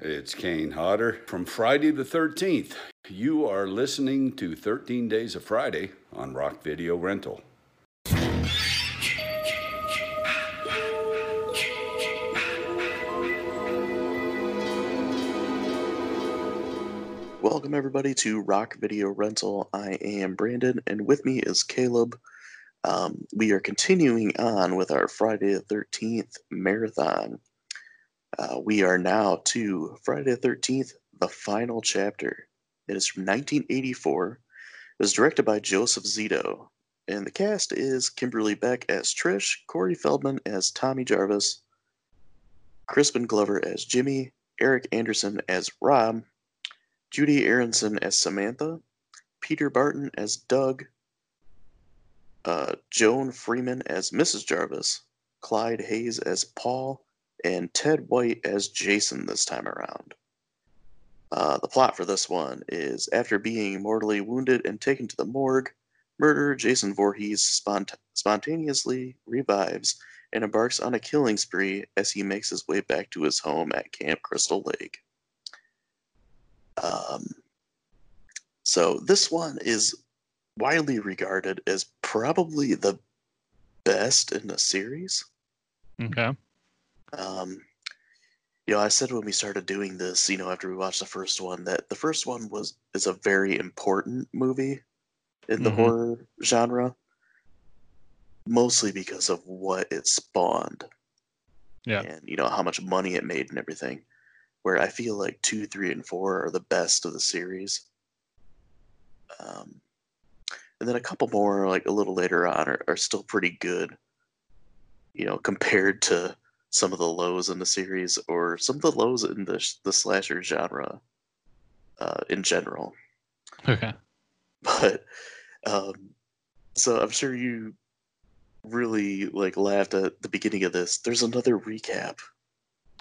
It's Kane Hodder from Friday the 13th. You are listening to 13 Days of Friday on Rock Video Rental. Welcome, everybody, to Rock Video Rental. I am Brandon, and with me is Caleb. Um, we are continuing on with our Friday the 13th marathon. Uh, we are now to Friday the 13th, the final chapter. It is from 1984. It was directed by Joseph Zito. And the cast is Kimberly Beck as Trish, Corey Feldman as Tommy Jarvis, Crispin Glover as Jimmy, Erich Anderson as Rob, Judie Aronson as Samantha, Peter Barton as Doug, uh, Joan Freeman as Mrs. Jarvis, Clyde Hayes as Paul, and Ted White as Jason this time around. Uh, the plot for this one is after being mortally wounded and taken to the morgue, murderer Jason Voorhees spont- spontaneously revives and embarks on a killing spree as he makes his way back to his home at Camp Crystal Lake. Um, so this one is widely regarded as probably the best in the series. Okay. Um, you know, I said when we started doing this, you know, after we watched the first one, that the first one was is a very important movie in the Mhm. horror genre, mostly because of what it spawned. Yeah. and you know how much money it made and everything. Where I feel like two, three, and four are the best of the series. Um, and then a couple more, like a little later on, are, are still pretty good. You know, compared to some of the lows in the series or some of the lows in the the slasher genre uh, in general. Okay. But um, so I'm sure you really like laughed at the beginning of this. There's another recap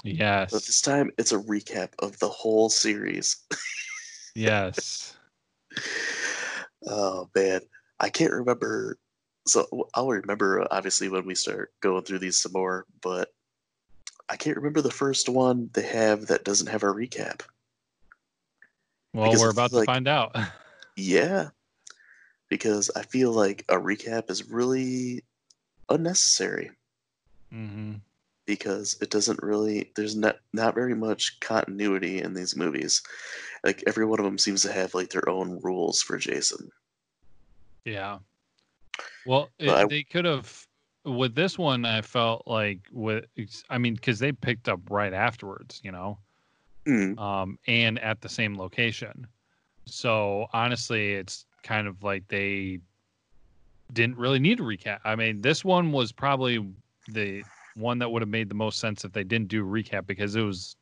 Yes. But this time it's a recap of the whole series. yes. oh man, I can't remember. So I'll remember obviously when we start going through these some more, but I can't remember the first one they have that doesn't have a recap. Well, Because we're about feel to find out. Yeah, because I feel like a recap is really unnecessary hmm because it doesn't really there's not not very much continuity in these movies. Like every one of them seems to have like their own rules for Jason. Yeah. Well, it, I- they could have with this one. I felt like with I mean, because they picked up right afterwards, you know, Mm, um, and at the same location. So honestly, it's kind of like they didn't really need a recap. I mean, this one was probably the one that would have made the most sense if they didn't do a recap because it was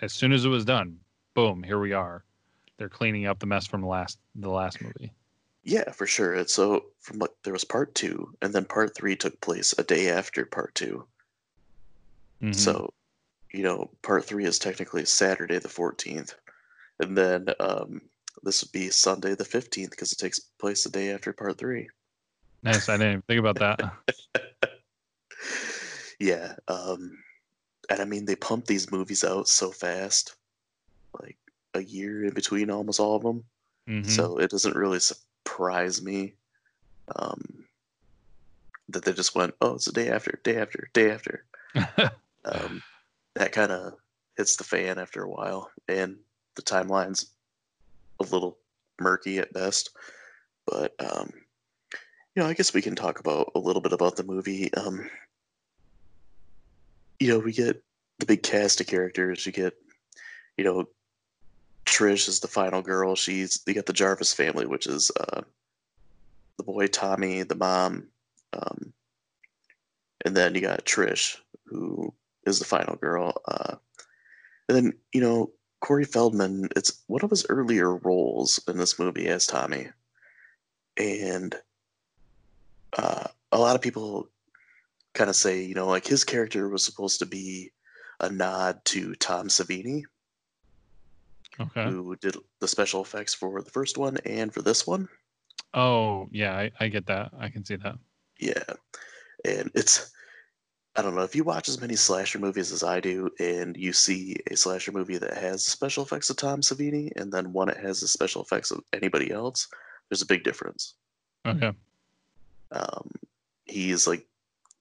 as soon as it was done, boom, here we are. They're cleaning up the mess from the last the last movie. Yeah, for sure. And so from like there was part two, and then part three took place a day after part 2 Mhm. So, you know, part three is technically Saturday the fourteenth, and then um, this would be Sunday the fifteenth because it takes place the day after part three. nice. I didn't even think about that. yeah, um, and I mean they pump these movies out so fast, like a year in between almost all of them. Mhm. So it doesn't really surprise me um, that they just went, "Oh, it's the day after, day after, day after." um, that kind of hits the fan after a while, and the timeline's a little murky at best. But um, you know, I guess we can talk about a little bit about the movie. Um, you know, we get the big cast of characters. You get, you know, Trish is the final girl. She's you got the Jarvis family, which is uh, the boy Tommy, the mom, um, and then you got Trish, who is the final girl. Uh, and then you know Corey Feldman. It's one of his earlier roles in this movie as Tommy, and uh, a lot of people kind of say you know like his character was supposed to be a nod to Tom Savini, okay. who did the special effects for the first one and for this one. Oh yeah, I, I get that. I can see that. Yeah, and it's I don't know if you watch as many slasher movies as I do, and you see a slasher movie that has special effects of Tom Savini, and then one that has the special effects of anybody else. There's a big difference. Okay. Um, he is like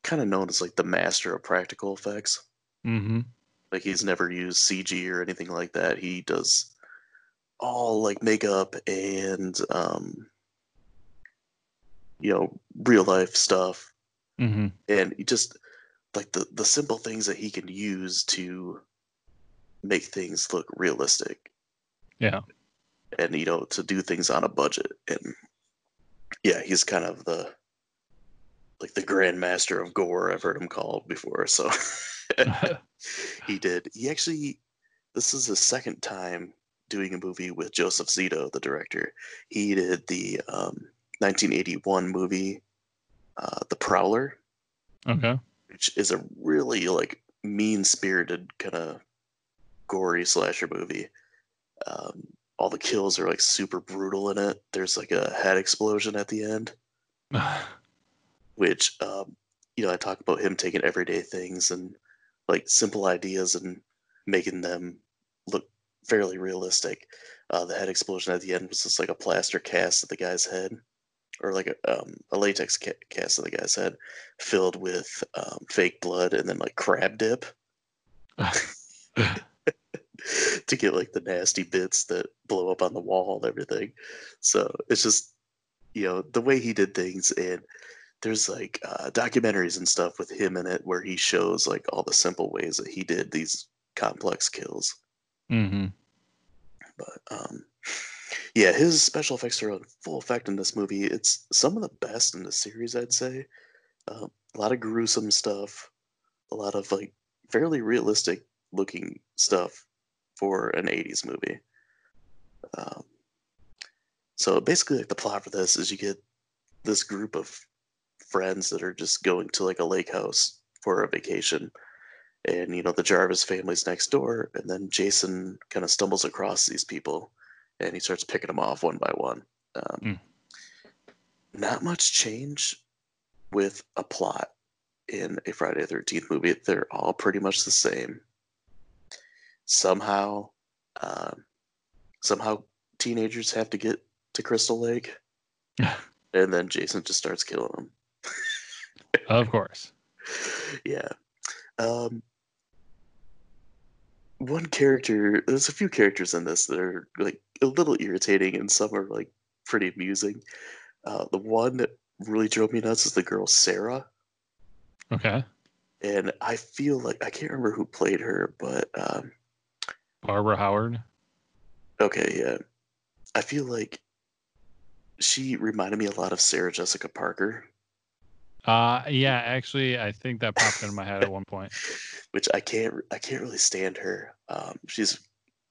kind of known as like the master of practical effects. Mm-hmm. Like he's never used CG or anything like that. He does all like makeup and um, you know real life stuff, Mm-hmm. and he just like the the simple things that he can use to make things look realistic Yeah. and you know to do things on a budget and yeah he's kind of the like the grandmaster of gore i've heard him called before so he did he actually this is his second time doing a movie with joseph zito the director he did the um, 1981 movie uh, the prowler okay. which is a really like mean spirited kind of gory slasher movie. Um, all the kills are like super brutal in it. There's like a head explosion at the end, which um, you know I talk about him taking everyday things and like simple ideas and making them look fairly realistic. Uh, the head explosion at the end was just like a plaster cast of the guy's head, or like a, um, a latex ca- cast of the guy's head, filled with um, fake blood and then like crab dip to get like the nasty bits that blow up on the wall and everything. So it's just you know the way he did things and there's like uh, documentaries and stuff with him in it where he shows like all the simple ways that he did these complex kills. Mm-hmm. but um yeah his special effects are on full effect in this movie. It's some of the best in the series i'd say. Uh, a lot of gruesome stuff a lot of like fairly realistic looking stuff for an 80s movie. Um, so basically like the plot for this is you get this group of friends that are just going to like a lake house for a vacation. And you know the jarvis family's next door and then jason kind of stumbles across these people and he starts picking them off one by one. Um, Mm. not much change with a plot in a friday the 13th movie. They're all pretty much the same. Somehow um, somehow teenagers have to get to crystal lake. And then jason just starts killing them Of course. yeah. Um, one character, there's a few characters in this that are like a little irritating, and some are like pretty amusing. Uh, the one that really drove me nuts is the girl Sarah, Okay. and I feel like I can't remember who played her, but um, Barbara Howard. okay, yeah, I feel like she reminded me a lot of Sarah Jessica Parker, Uh yeah, actually I think that popped into my head at one point. which I can't I can't really stand her. Um, she's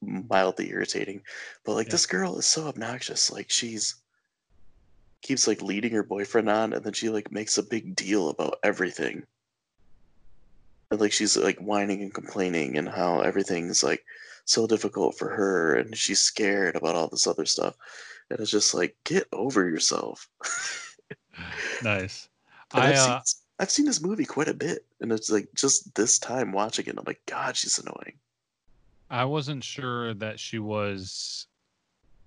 mildly irritating, but like Yeah. this girl is so obnoxious. Like she's keeps like leading her boyfriend on, and then she like makes a big deal about everything. And like she's like whining and complaining, and how everything's like so difficult for her, and she's scared about all this other stuff. And it's just like get over yourself. Nice. And I I've, uh, seen, I've seen this movie quite a bit, and it's like just this time watching it, I'm like, God, she's annoying. I wasn't sure that she was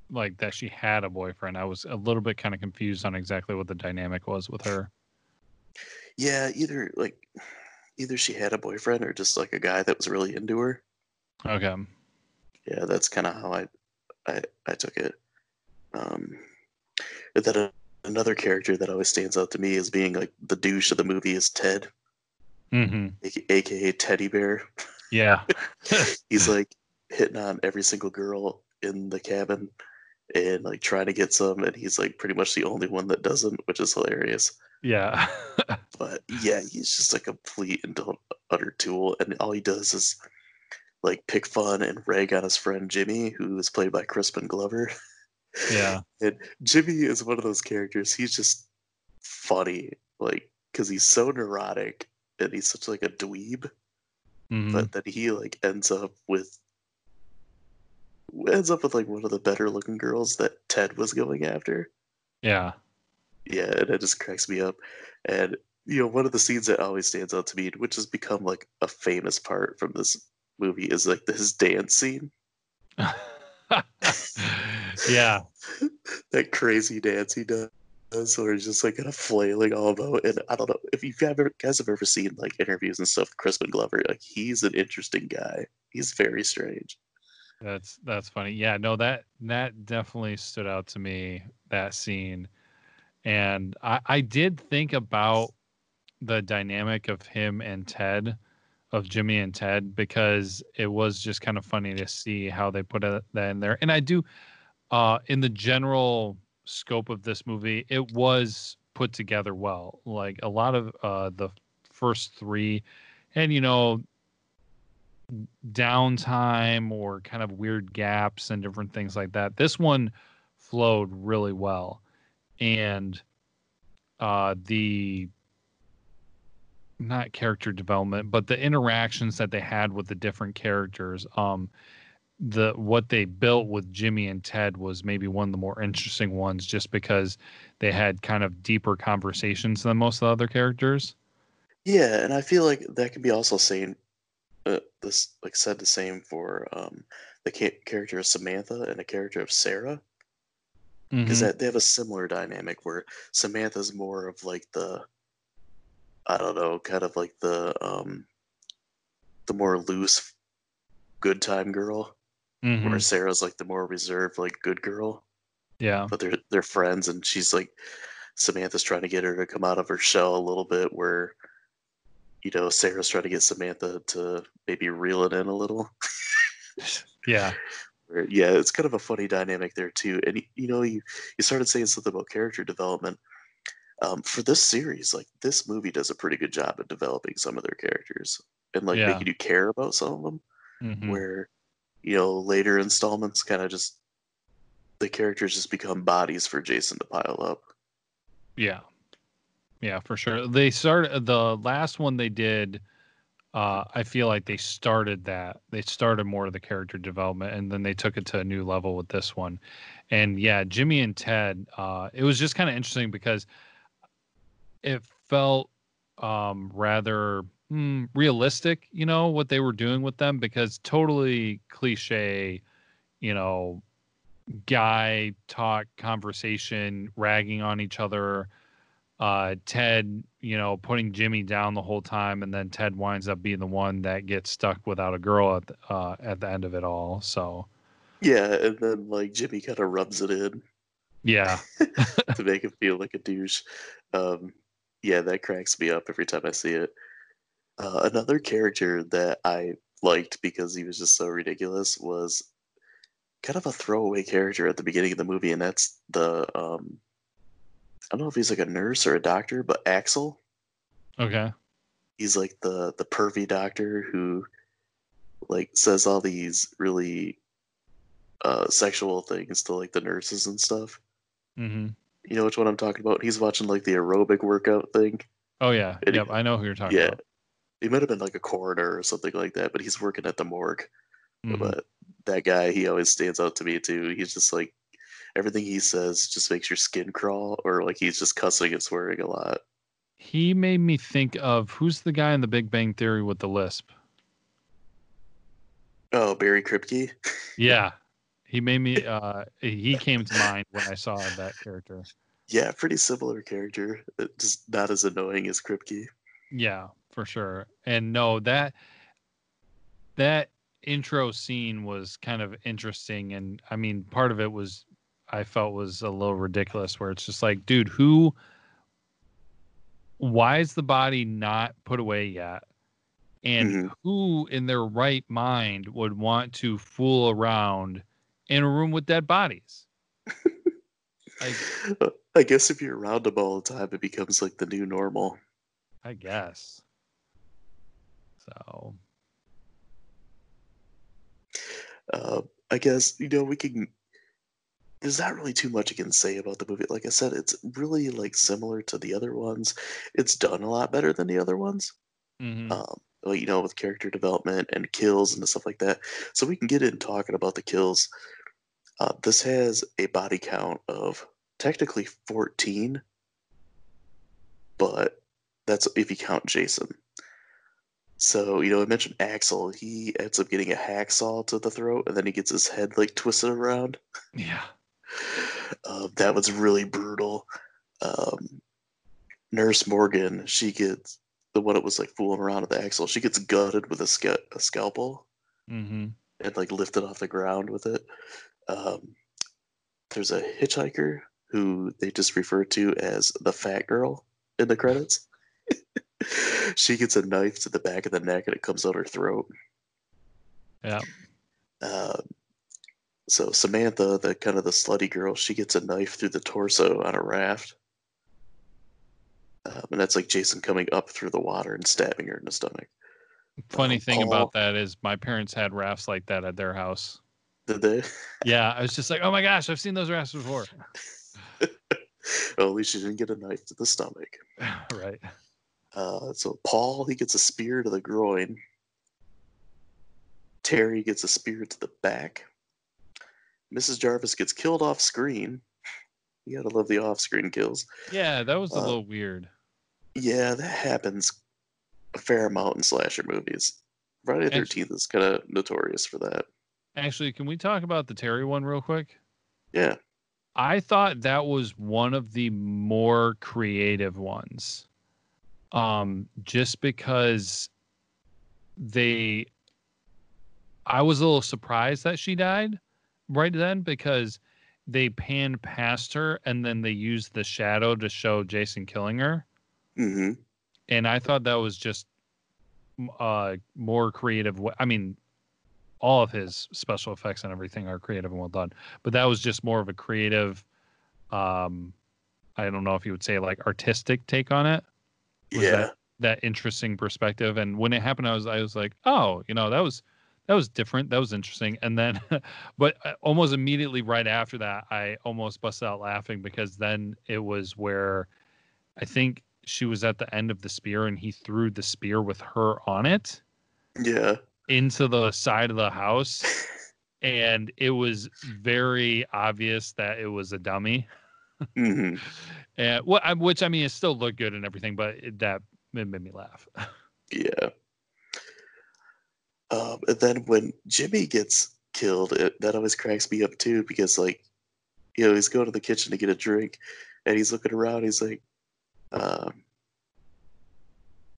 like that she had a boyfriend. I was a little bit kind of confused on exactly what the dynamic was with her. Yeah, either like either she had a boyfriend or just like a guy that was really into her. Okay. Yeah, that's kind of how I, I I took it. Um, a- another character that always stands out to me as being like the douche of the movie is Ted, hmm aka, aka Teddy Bear. Yeah. He's like hitting on every single girl in the cabin and like trying to get some, and he's like pretty much the only one that doesn't, which is hilarious. yeah. But yeah, he's just a complete and utter tool, and all he does is like pick fun and rag on his friend Jimmy, who is played by Crispin Glover. Yeah. And Jimmy is one of those characters. He's just funny, like because he's so neurotic and he's such like a dweeb. Mhm. But then he like ends up with ends up with like one of the better looking girls that Ted was going after. yeah. Yeah, and it just cracks me up. And you know, one of the scenes that always stands out to me, which has become like a famous part from this movie, is like his dance scene. yeah. that crazy dance he does. Where he's just like kind of flailing all about, and I don't know if you guys have ever seen like interviews and stuff. with Crispin Glover, like he's an interesting guy. He's very strange. That's that's funny. Yeah, no, that that definitely stood out to me. That scene, and I I did think about the dynamic of him and Ted, of Jimmy and Ted, because it was just kind of funny to see how they put it, that in there. And I do, uh, in the general scope of this movie, it was put together well. Like a lot of uh, the first three, and you know, downtime or kind of weird gaps and different things like that. This one flowed really well, and uh, the not character development, but the interactions that they had with the different characters. Um, the what they built with Jimmy and Ted was maybe one of the more interesting ones, just because they had kind of deeper conversations than most of the other characters. Yeah, and I feel like that could be also saying uh, this, like said the same for um, the ca- character of Samantha and the character of Sarah, because Mhm. they have a similar dynamic where Samantha's more of like the I don't know, kind of like the um the more loose good time girl, Mhm. where Sarah's like the more reserved like good girl. Yeah. But they're they're friends and she's like Samantha's trying to get her to come out of her shell a little bit where you know, Sarah's trying to get Samantha to maybe reel it in a little. Yeah. Where- yeah, it's kind of a funny dynamic there too. And you know, you you started saying something about character development. Um, for this series, like this movie does a pretty good job at developing some of their characters and like Yeah. making you care about some of them. Mhm. Where you know later installments kind of just the characters just become bodies for Jason to pile up. Yeah. Yeah, for sure. They started the last one they did. Uh, I feel like they started that. They started more of the character development, and then they took it to a new level with this one. And yeah, Jimmy and Ted. Uh, it was just kind of interesting because it felt um, rather hmm, realistic. You know what they were doing with them because totally cliche. You know, guy talk conversation, ragging on each other uh Ted, you know, putting Jimmy down the whole time, and then Ted winds up being the one that gets stuck without a girl at the, uh, at the end of it all. So Yeah, and then like Jimmy kind of rubs it in yeah, to make him feel like a douche. Um, yeah, that cracks me up every time I see it. Uh, another character that I liked because he was just so ridiculous was kind of a throwaway character at the beginning of the movie, and that's the um, I don't know if he's like a nurse or a doctor, but Axel. okay, He's like the the pervy doctor who like says all these really uh, sexual things to like the nurses and stuff. hmm You know which one I'm talking about? He's watching like the aerobic workout thing. oh yeah, It- yep, I know who you're talking yeah. about. He might have been like a coroner or something like that, but he's working at the morgue. Mhm. But that guy, he always stands out to me too. He's just like everything he says just makes your skin crawl, or like he's just cussing and swearing a lot. He made me think of who's the guy in The Big Bang Theory with the lisp. Oh, Barry Kripke. Yeah, he made me. uh He came to mind when I saw that character. Yeah, pretty similar character, just not as annoying as Kripke. Yeah, for sure. And no, that that intro scene was kind of interesting and I mean part of it was I felt was a little ridiculous where it's just like, dude, who why is the body not put away yet? And Mhm. who in their right mind would want to fool around in a room with dead bodies? like I guess if you're around them all the time, it becomes like the new normal. I guess. So Uh, I guess you know we can. There's not really too much I can say about the movie. Like I said, it's really like similar to the other ones. It's done a lot better than the other ones. mhm. Um, like, you know, with character development and kills and stuff like that. So we can get in talking about the kills. Uh, this has a body count of technically 14, but That's if you count Jason. So, you know, I mentioned Axel. He ends up getting a hacksaw to the throat and then he gets his head like twisted around. Yeah. Uh, that was really brutal. Um, Nurse Morgan, she gets the one that was like fooling around with Axel. She gets gutted with a, sca- a scalpel Mm-hmm. and like lifted off the ground with it. Um, there's a hitchhiker who they just refer to as the fat girl in the credits. she gets a knife to the back of the neck and it comes out her throat. Yeah. Um, so Samantha, the kind of the slutty girl, she gets a knife through the torso on a raft. Um, and that's like Jason coming up through the water and stabbing her in the stomach. Funny Um, thing Paul- about that is my parents had rafts like that at their house. Did they? Yeah, I was just like, oh my gosh, I've seen those rafts before. well, at least she didn't get a knife to the stomach. right. Uh, so Paul, he gets a spear to the groin. Terry gets a spear to the back. Mrs. Jarvis gets killed off screen. You gotta love the off screen kills. Yeah, that was a Uh, little weird. Yeah, that happens a fair amount in slasher movies. Friday the 13th is kind of notorious for that. Actually, can we talk about the Terry one real quick? Yeah. I thought that was one of the more creative ones. Um, just because they I was a little surprised that she died right then because they panned past her and then they used the shadow to show Jason killing her. hmm And I thought that was just uh more creative. I mean, all of his special effects and everything are creative and well done, but that was just more of a creative um I don't know if you would say like artistic take on it. Was Yeah. that that interesting perspective and when it happened I was I was like, "Oh, you know, that was that was different. That was interesting." And then but uh, almost immediately right after that, I almost busted out laughing because then it was where I think she was at the end of the spear and he threw the spear with her on it Yeah. into the side of the house and it was very obvious that it was a dummy hmm and what I- which i mean it still looked good and everything but it, that it made me laugh Yeah. Um, and then when Jimmy gets killed, it, that always cracks me up too because, like, you know, he's going to the kitchen to get a drink, and he's looking around. He's like, um,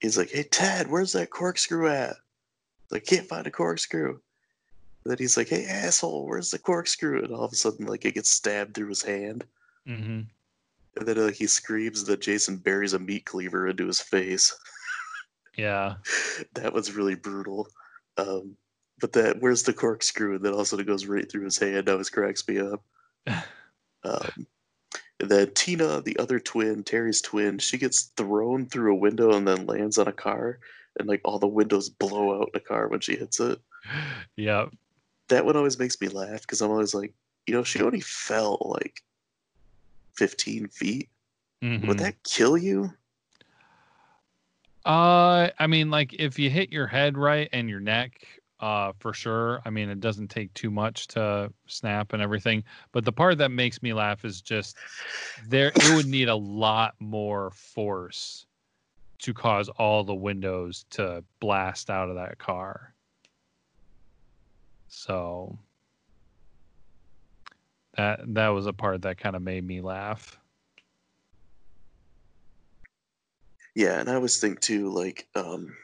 he's like, "Hey Ted, where's that corkscrew at?" Like, can't find a corkscrew. And then he's like, "Hey asshole, where's the corkscrew?" And all of a sudden, like, it gets stabbed through his hand, hmm and then like he screams that Jason buries a meat cleaver into his face. yeah that was really brutal. Um, but that where's the corkscrew? And then also it goes right through his hand. Always cracks me up. Um, and then Tina, the other twin, Terry's twin, she gets thrown through a window and then lands on a car, and like all the windows blow out in the car when she hits it. yeah That one always makes me laugh because I'm always like, you know, she only fell like 15 feet. Mhm. Would that kill you? Uh, I mean, like if you hit your head right and your neck, uh, for sure. I mean, it doesn't take too much to snap and everything. But the part that makes me laugh is just there. It would need a lot more force to cause all the windows to blast out of that car. So that that was a part that kind of made me laugh. Yeah, and I always think too, like, um,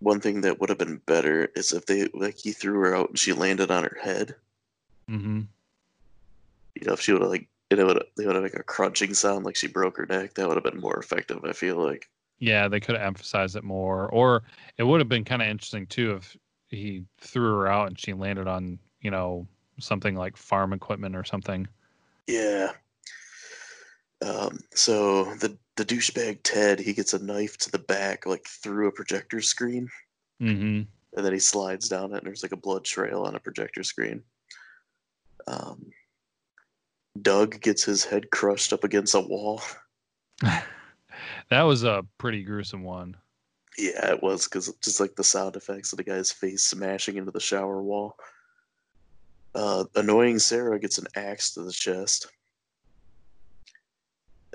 one thing that would have been better is if they like he threw her out and she landed on her head. Mm-hmm. You know, if she would have like it would they would have like a crunching sound like she broke her neck. That would have been more effective. I feel like. Yeah, they could have emphasized it more, or it would have been kind of interesting too if he threw her out and she landed on, you know, something like farm equipment or something. Yeah. Um, so the the douchebag Ted he gets a knife to the back like through a projector screen, hmm and then he slides down it, and there's like a blood trail on a projector screen. Um, Doug gets his head crushed up against a wall. that was a pretty gruesome one. Yeah, it was because just like the sound effects of the guy's face smashing into the shower wall. Uh, annoying Sarah gets an axe to the chest,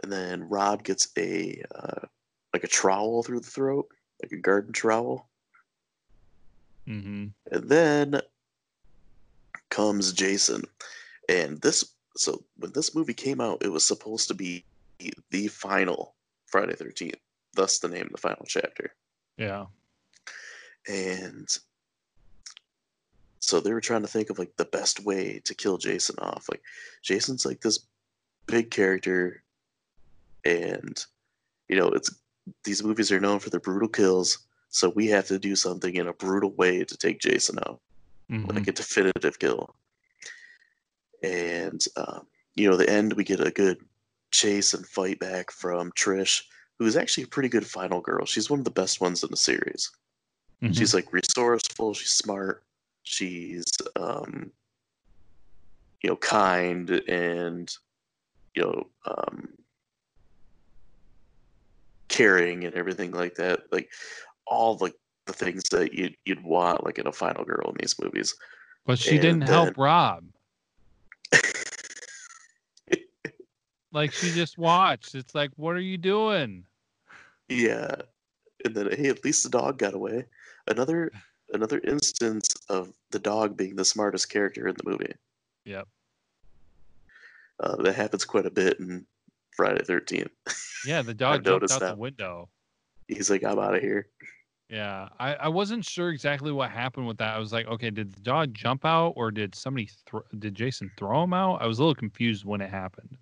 and then Rob gets a uh, like a trowel through the throat, like a garden trowel. Mm-hmm. And then comes Jason. And this, so when this movie came out, it was supposed to be the final Friday 13th, thus the name, the final chapter. Yeah. And so they were trying to think of like the best way to kill Jason off. Like, Jason's like this big character, and you know, it's these movies are known for their brutal kills, so we have to do something in a brutal way to take Jason out Mhm. like a definitive kill. And um, you know, the end we get a good chase and fight back from Trish, who is actually a pretty good final girl. She's one of the best ones in the series. Mhm. She's like resourceful, she's smart, she's um, you know, kind and you know, um, caring and everything like that. Like all like the things that you'd you'd want like in a final girl in these movies. but she and didn't help Rob. Like she just watched. It's like, what are you doing? Yeah, and then hey, at least the dog got away. Another another instance of the dog being the smartest character in the movie. Yep. Uh, that happens quite a bit in Friday Thirteenth. Yeah, the dog jumped out the window. He's like, I'm out of here. Yeah, I, I wasn't sure exactly what happened with that. I was like, okay, did the dog jump out or did somebody? Did Jason throw him out? I was a little confused when it happened.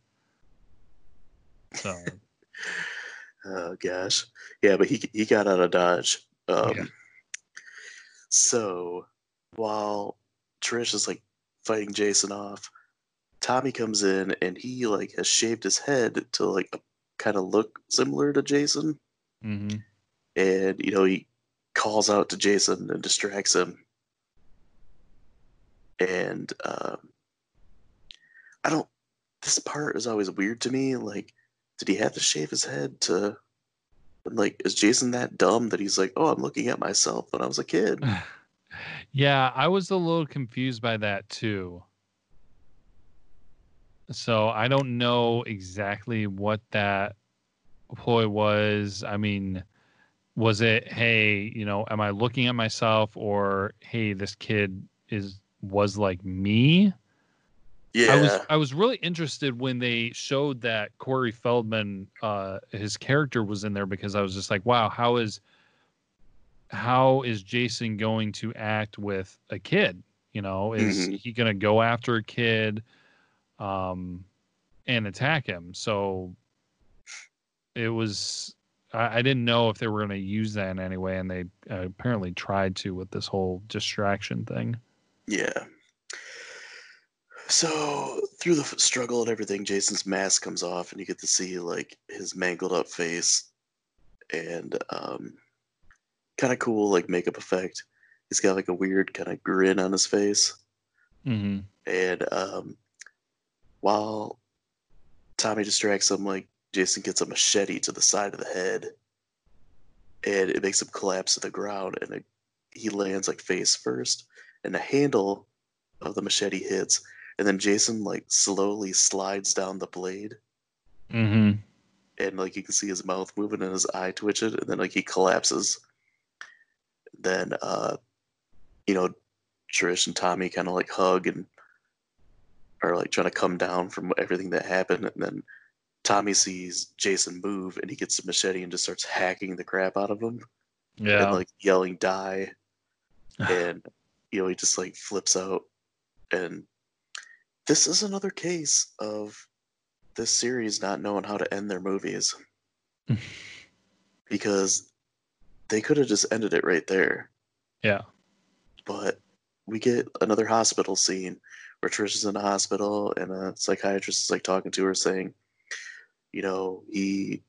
So Oh gosh, yeah, but he he got out of dodge. Um, Yeah. So while Trish is like fighting Jason off, Tommy comes in and he like has shaved his head to like kind of look similar to Jason. mhm. and you know he calls out to Jason and distracts him. And um, I don't. This part is always weird to me. Like, did he have to shave his head to? Like, is Jason that dumb that he's like, oh, I'm looking at myself when I was a kid? yeah, I was a little confused by that too. So I don't know exactly what that ploy was. I mean, was it, hey, you know, am I looking at myself or hey, this kid is was like me? Yeah, I was I was really interested when they showed that Corey Feldman, uh, his character was in there because I was just like, wow, how is how is Jason going to act with a kid? You know, is Mhm. he going to go after a kid, um, and attack him? So it was. I, I didn't know if they were going to use that in any way, and they uh, apparently tried to with this whole distraction thing. yeah. So through the struggle and everything, Jason's mask comes off, and you get to see like his mangled up face, and um, kind of cool like makeup effect. He's got like a weird kind of grin on his face, Mm-hmm. and um, while Tommy distracts him, like Jason gets a machete to the side of the head, and it makes him collapse to the ground, and it, he lands like face first, and the handle of the machete hits, and then Jason like slowly slides down the blade, Mm-hmm. and like you can see his mouth moving and his eye twitching, and then like he collapses. Then uh, you know, Trish and Tommy kind of like hug and are like trying to come down from everything that happened, and then Tommy sees Jason move, and he gets the machete and just starts hacking the crap out of him, Yeah. and like yelling "die," and you know he just like flips out, and this is another case of this series not knowing how to end their movies because they could have just ended it right there. yeah. But we get another hospital scene where Trish is in a hospital and a psychiatrist is like talking to her saying, you know, he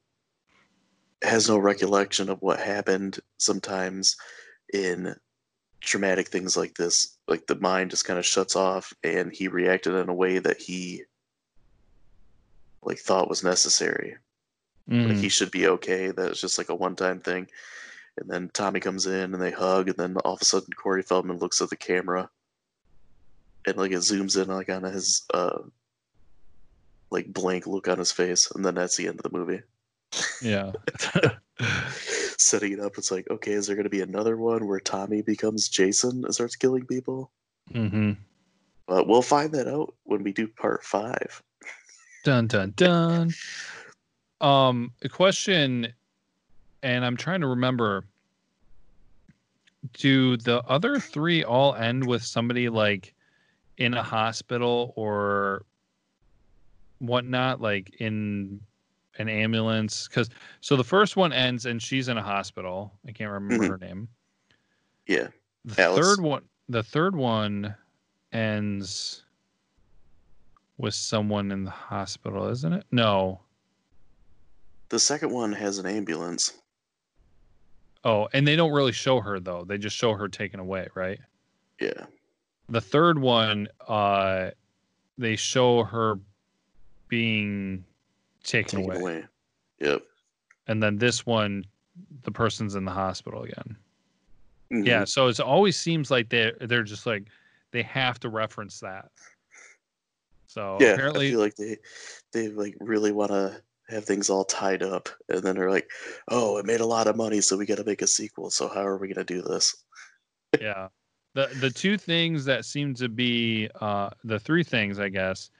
has no recollection of what happened sometimes in traumatic things like this. Like the mind just kind of shuts off and he reacted in a way that he like thought was necessary like Mhm. he should be okay. That was just like a one time thing. And then Tommy comes in and they hug, and then all of a sudden Corey Feldman looks at the camera and like it zooms in like on his uh like blank look on his face, and then that's the end of the movie. Yeah. setting it up. It's like, okay, is there going to be another one where Tommy becomes Jason and starts killing people? Mm-hmm. But we'll find that out when we do part five. Dun dun dun. Um, a question, and I'm trying to remember. Do the other three all end with somebody like in a hospital or whatnot, like in an ambulance? Because so the first one ends and she's in a hospital. I can't remember Mhm. her name. Yeah. The Alice. third one, the third one ends with someone in the hospital, isn't it? No. The second one has an ambulance. Oh, and they don't really show her though. They just show her taken away, right? Yeah. The third one, uh, they show her being taken, Taken away. away. Yep. and then this one, the person's in the hospital again. Mhm. Yeah, so it always seems like they they're just like they have to reference that. So Yeah. apparently, I feel like they they like really want to have things all tied up, and then they're like, "Oh, it made a lot of money, so we got to make a sequel. So how are we gonna do this?" yeah the the two things that seem to be uh the three things i guess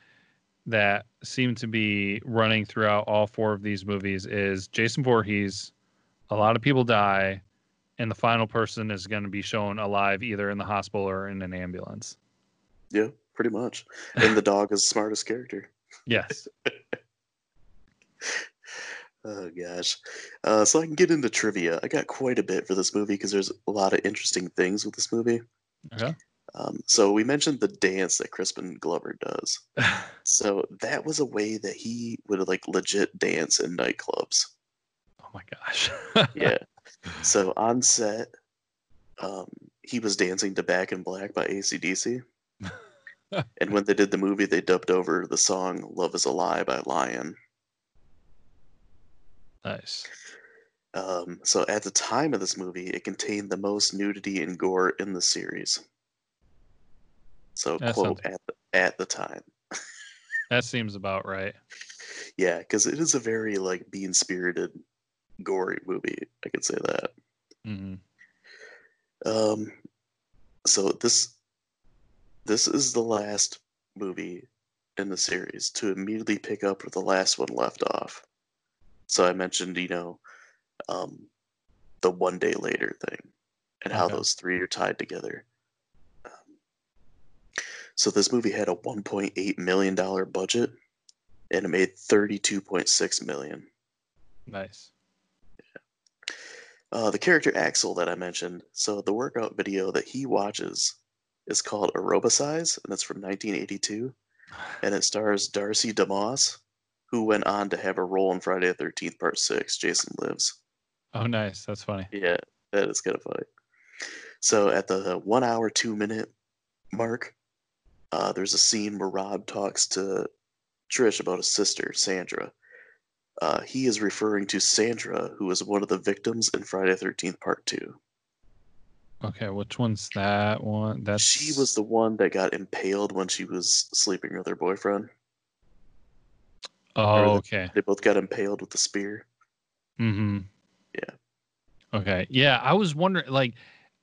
that seem to be running throughout all four of these movies is jason Voorhees, a lot of people die and the final person is going to be shown alive either in the hospital or in an ambulance Yeah, pretty much. And the dog is the smartest character. yes Oh gosh. Uh, so I can get into trivia. I got quite a bit for this movie because there's a lot of interesting things with this movie. okay Um, so we mentioned the dance that Crispin Glover does. So that was a way that he would like legit dance in nightclubs. oh my gosh Yeah. so on set, um, he was dancing to Back in Black by ACDC. and when they did the movie, they dubbed over the song Love is a Lie by Lion. nice Um, so at the time of this movie, it contained the most nudity and gore in the series. So That quote sounds- at the, at the time, that seems about right yeah, because it is a very like bean spirited, gory movie. I could say that. hmm Um, so this this is the last movie in the series to immediately pick up where the last one left off. So I mentioned, you know, um, the one day later thing and how those three are tied together. So this movie had a 1.8 million dollar budget, and it made 32.6 million. nice Uh, the character Axel that I mentioned, so the workout video that he watches is called Aerobicize, and it's from 1982, and it stars Darcy DeMoss, who went on to have a role in Friday the 13th Part 6, Jason Lives. oh nice that's funny Yeah, that is kind of funny. So at the one hour, two minute mark, uh, there's a scene where Rob talks to Trish about his sister, Sandra. Uh, he is referring to Sandra, who was one of the victims in Friday the 13th Part 2. okay which one's that one that's She was the one that got impaled when she was sleeping with her boyfriend. oh okay They both got impaled with the spear. Mm-hmm. Yeah. Okay. Yeah, I was wondering like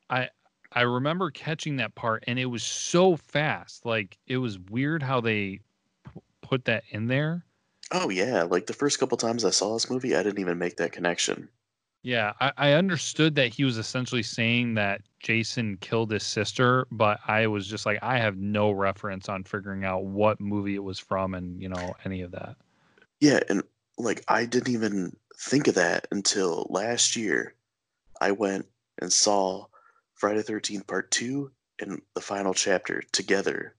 I I remember catching that part and it was so fast. Like it was weird how they p- put that in there. Oh, yeah. Like the first couple times I saw this movie, I didn't even make that connection. Yeah, I, I understood that he was essentially saying that Jason killed his sister, but I was just like, I have no reference on figuring out what movie it was from and, you know, any of that. Yeah, and like I didn't even think of that until last year. I went and saw Friday Thirteenth Part Two and the final chapter together,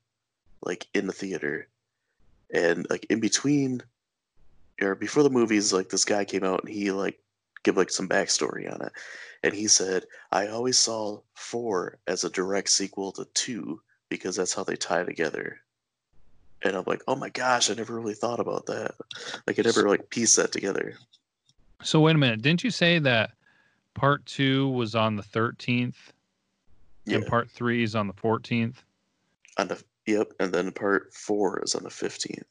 like in the theater, and like in between, or before the movies, like this guy came out and he like give like some backstory on it, and he said I always saw four as a direct sequel to two because that's how they tie together. And I'm like, oh my gosh, I never really thought about that. Like I never like pieced that together. So wait a minute, didn't you say that part two was on the thirteenth Yeah. and part three is on the fourteenth? On the yep, and then part four is on the fifteenth.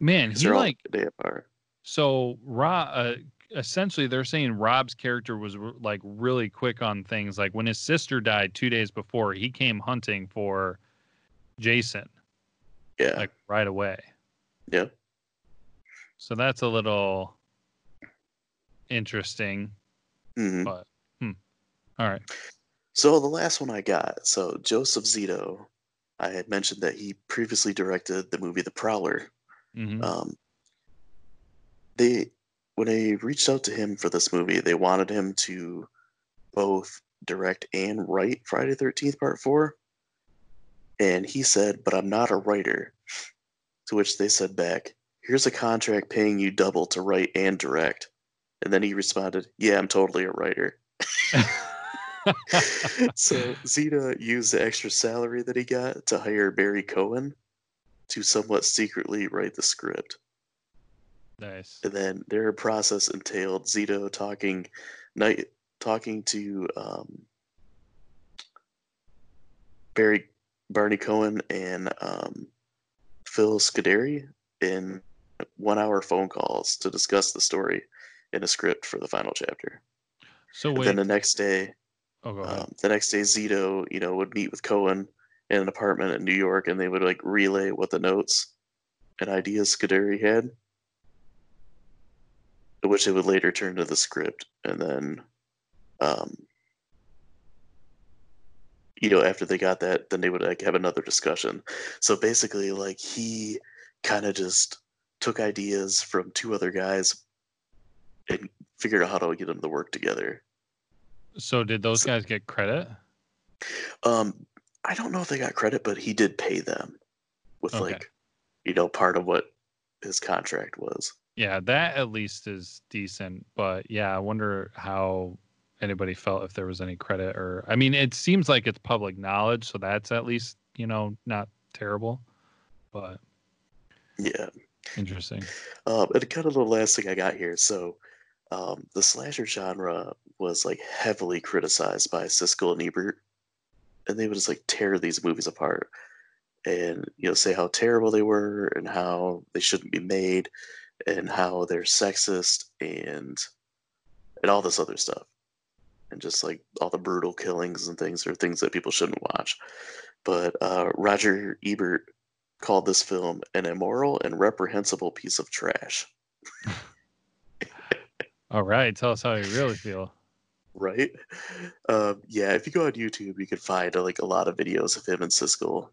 Man, he like day apart. So Rob, uh, essentially, they're saying Rob's character was like really quick on things. Like when his sister died two days before, he came hunting for Jason Yeah. like right away. yeah. So that's a little interesting. hmm But. All right. So the last one I got, so Joseph Zito, I had mentioned that he previously directed the movie The Prowler. hmm Um, they when they reached out to him for this movie, they wanted him to both direct and write Friday Thirteenth Part Four, and he said, "But I'm not a writer." To which they said back, "Here's a contract paying you double to write and direct." And then he responded, "Yeah, I'm totally a writer." so Zito used the extra salary that he got to hire Barry Cohen to somewhat secretly write the script. nice. And then their process entailed Zito talking night talking to um, Barry Barney Cohen and um, Phil Scuderi in one hour phone calls to discuss the story in a script for the final chapter. So And wait. then the next day oh, um, the next day Zito, you know, would meet with Cohen in an apartment in New York and they would like relay what the notes and ideas Scuderi had. Which they would later turn to the script and then um you know, after they got that, then they would like have another discussion. So basically like he kind of just took ideas from two other guys and figured out how to get them to work together. So did those so- guys get credit? Um, I don't know if they got credit, but he did pay them with Okay. like, you know, part of what his contract was. Yeah, that at least is decent. But yeah, I wonder how anybody felt if there was any credit or I mean, it seems like it's public knowledge, so that's at least, you know, not terrible. But Yeah. interesting. Um, and kind of the last thing I got here. So, um, the slasher genre was like heavily criticized by Siskel and Ebert, and they would just like tear these movies apart, and you know say how terrible they were and how they shouldn't be made, and how they're sexist and and all this other stuff, and just like all the brutal killings and things are things that people shouldn't watch. But uh, Roger Ebert called this film an immoral and reprehensible piece of trash. All right, tell us how you really feel. Right? Um, yeah, if you go on YouTube, you can find uh, like a lot of videos of him and Siskel,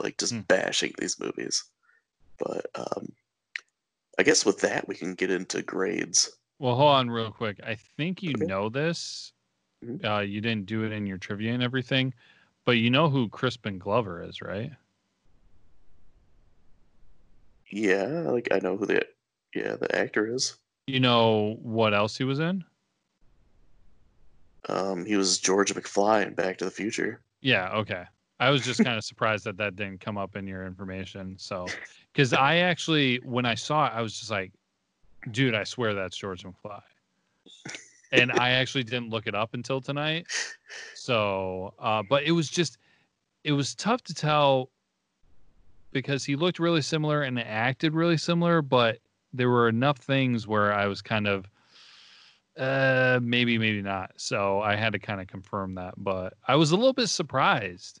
like just Hmm. bashing these movies. But um, I guess with that, we can get into grades. Well, hold on real quick. I think you Okay. know this. Mhm. Uh, you didn't do it in your trivia and everything, but you know who Crispin Glover is, right? Yeah, like I know who the yeah the actor is. You know what else he was in? Um, he was George McFly in Back to the Future. Yeah, okay. I was just kind of surprised that that didn't come up in your information. So, because I actually, when I saw it, I was just like, dude, I swear that's George McFly. And I actually didn't look it up until tonight. So, uh, but it was just, it was tough to tell because he looked really similar and acted really similar, but there were enough things where I was kind of, uh, maybe, maybe not. So I had to kind of confirm that, but I was a little bit surprised.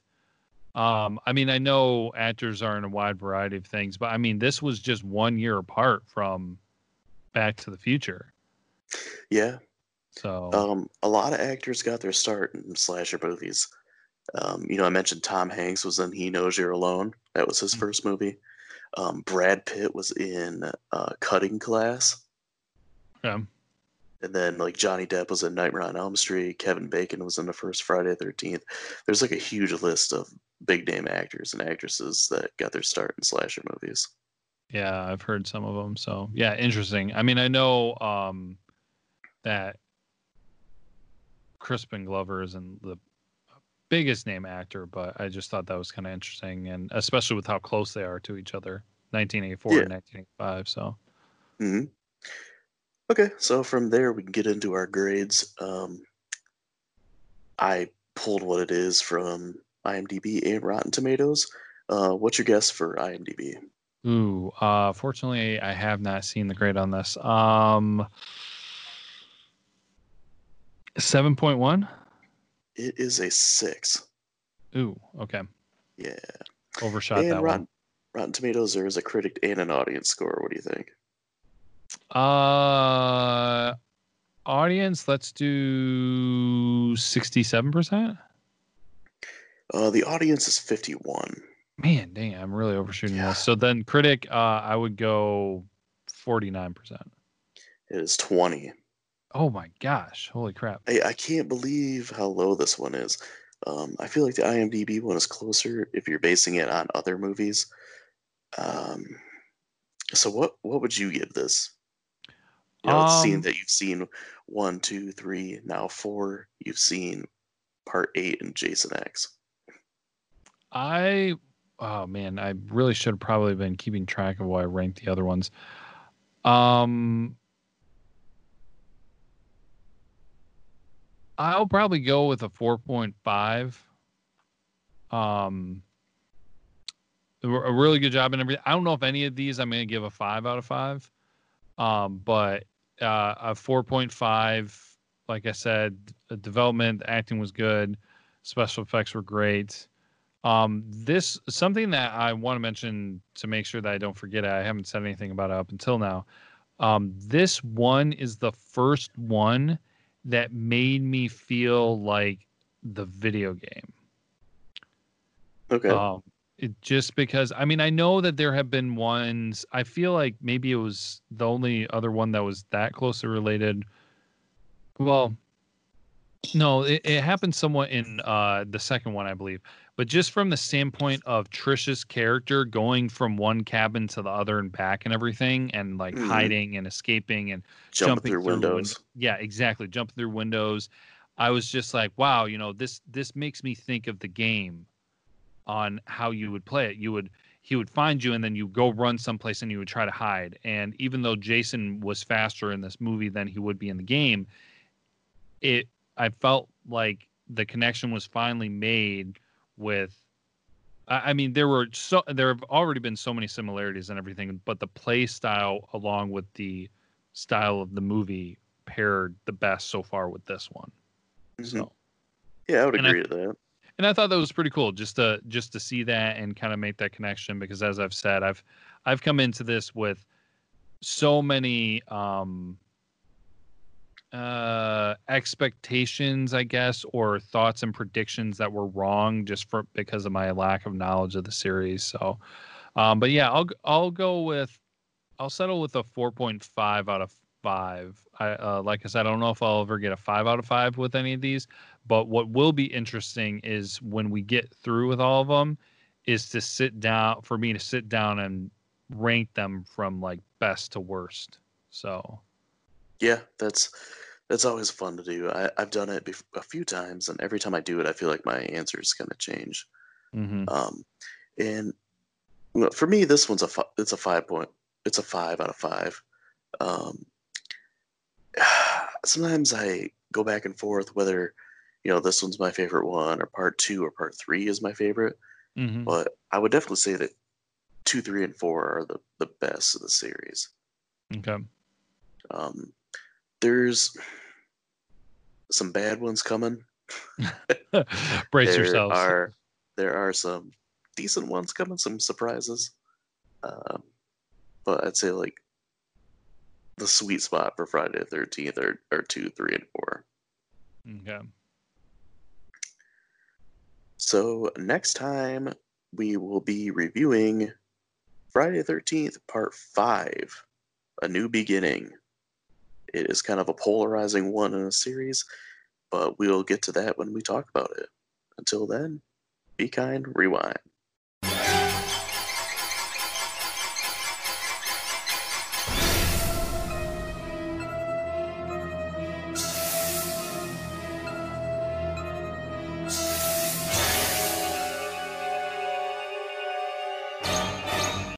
Um, I mean, I know actors are in a wide variety of things, but I mean, this was just one year apart from Back to the Future. Yeah, So, Um, a lot of actors got their start in slasher movies. Um, you know, I mentioned Tom Hanks was in He Knows You're Alone. That was his Mhm. first movie. Um, Brad Pitt was in uh, Cutting Class. yeah. And then, like, Johnny Depp was in Nightmare on Elm Street. Kevin Bacon was in the first Friday the 13th. There's like a huge list of big name actors and actresses that got their start in slasher movies. Yeah, I've heard some of them. So yeah, interesting. I mean, I know um, that Crispin Glover isn't the biggest name actor, but I just thought that was kind of interesting, and especially with how close they are to each other, 1984 Yeah. and 1985. So hmm Okay, so from there we can get into our grades. Um, I pulled what it is from IMDb and Rotten Tomatoes. Uh, what's your guess for IMDb? Ooh, uh, fortunately, I have not seen the grade on this. Um, seven point one. It is a six. Ooh, okay, Yeah. overshot and that Rotten, Rotten Tomatoes, there is a critic and an audience score. What do you think? Uh, audience, let's do sixty-seven percent. Uh, the audience is 51. Man, dang, I'm really overshooting Yeah. this. So then, critic, uh, I would go forty-nine percent. It is 20. Oh my gosh, holy crap! I, I can't believe how low this one is. Um, I feel like the IMDb one is closer if you're basing it on other movies. Um, so what what would you give this? You know, it's seeing Um, that you've seen one, two, three, now four. You've seen part eight and Jason X. I oh man, I really should have probably been keeping track of what I ranked the other ones. Um I'll probably go with a 4.5. Um a a really good job and everything. I don't know if any of these I'm going to give a 5 out of 5. Um but uh a 4.5 like I said, the development, the acting was good, special effects were great. Um, this something that I want to mention to make sure that I don't forget it. I haven't said anything about it up until now. Um, this one is the first one that made me feel like the video game. Okay. Um, it, just because I mean I know that there have been ones. I feel like maybe it was the only other one that was that closely related. Well, no, it, it happened somewhat in uh, the second one, I believe. But just from the standpoint of Trisha's character going from one cabin to the other and back and everything, and like Mhm. hiding and escaping and Jumping jumping through win- windows. yeah, exactly. Jumping through windows. I was just like, wow, you know, this this makes me think of the game on how you would play it. You would he would find you and then you go run someplace and you would try to hide. And even though Jason was faster in this movie than he would be in the game, it I felt like the connection was finally made with I mean, there were so there have already been so many similarities and everything, but the play style along with the style of the movie paired the best so far with this one. Mhm. So, Yeah, I would and I- agree to that. And I thought that was pretty cool just to just to see that and kind of make that connection because as I've said, I've I've come into this with so many um uh expectations i guess or thoughts and predictions that were wrong just for because of my lack of knowledge of the series so um but yeah i'll i'll go with i'll settle with a 4.5 out of 5 i uh, like i said i don't know if i'll ever get a 5 out of 5 with any of these but what will be interesting is when we get through with all of them is to sit down for me to sit down and rank them from like best to worst so Yeah, that's that's always fun to do. I, I've done it bef- a few times, and every time I do it, I feel like my answer is going to change. mhm. Um, and for me, this one's a fi- it's a five point. It's a five out of five. Um, sometimes I go back and forth whether you know this one's my favorite one or part two or part three is my favorite. Mhm. But I would definitely say that two, three, and four are the the best of the series. okay Um, there's some bad ones coming. brace there yourselves Are there are some decent ones coming, some surprises. Um, but I'd say like the sweet spot for Friday the Thirteenth are, are two, three, and four. okay So next time we will be reviewing Friday the Thirteenth Part Five, A New Beginning. It is kind of a polarizing one in a series, but we'll get to that when we talk about it. Until then, be kind, rewind.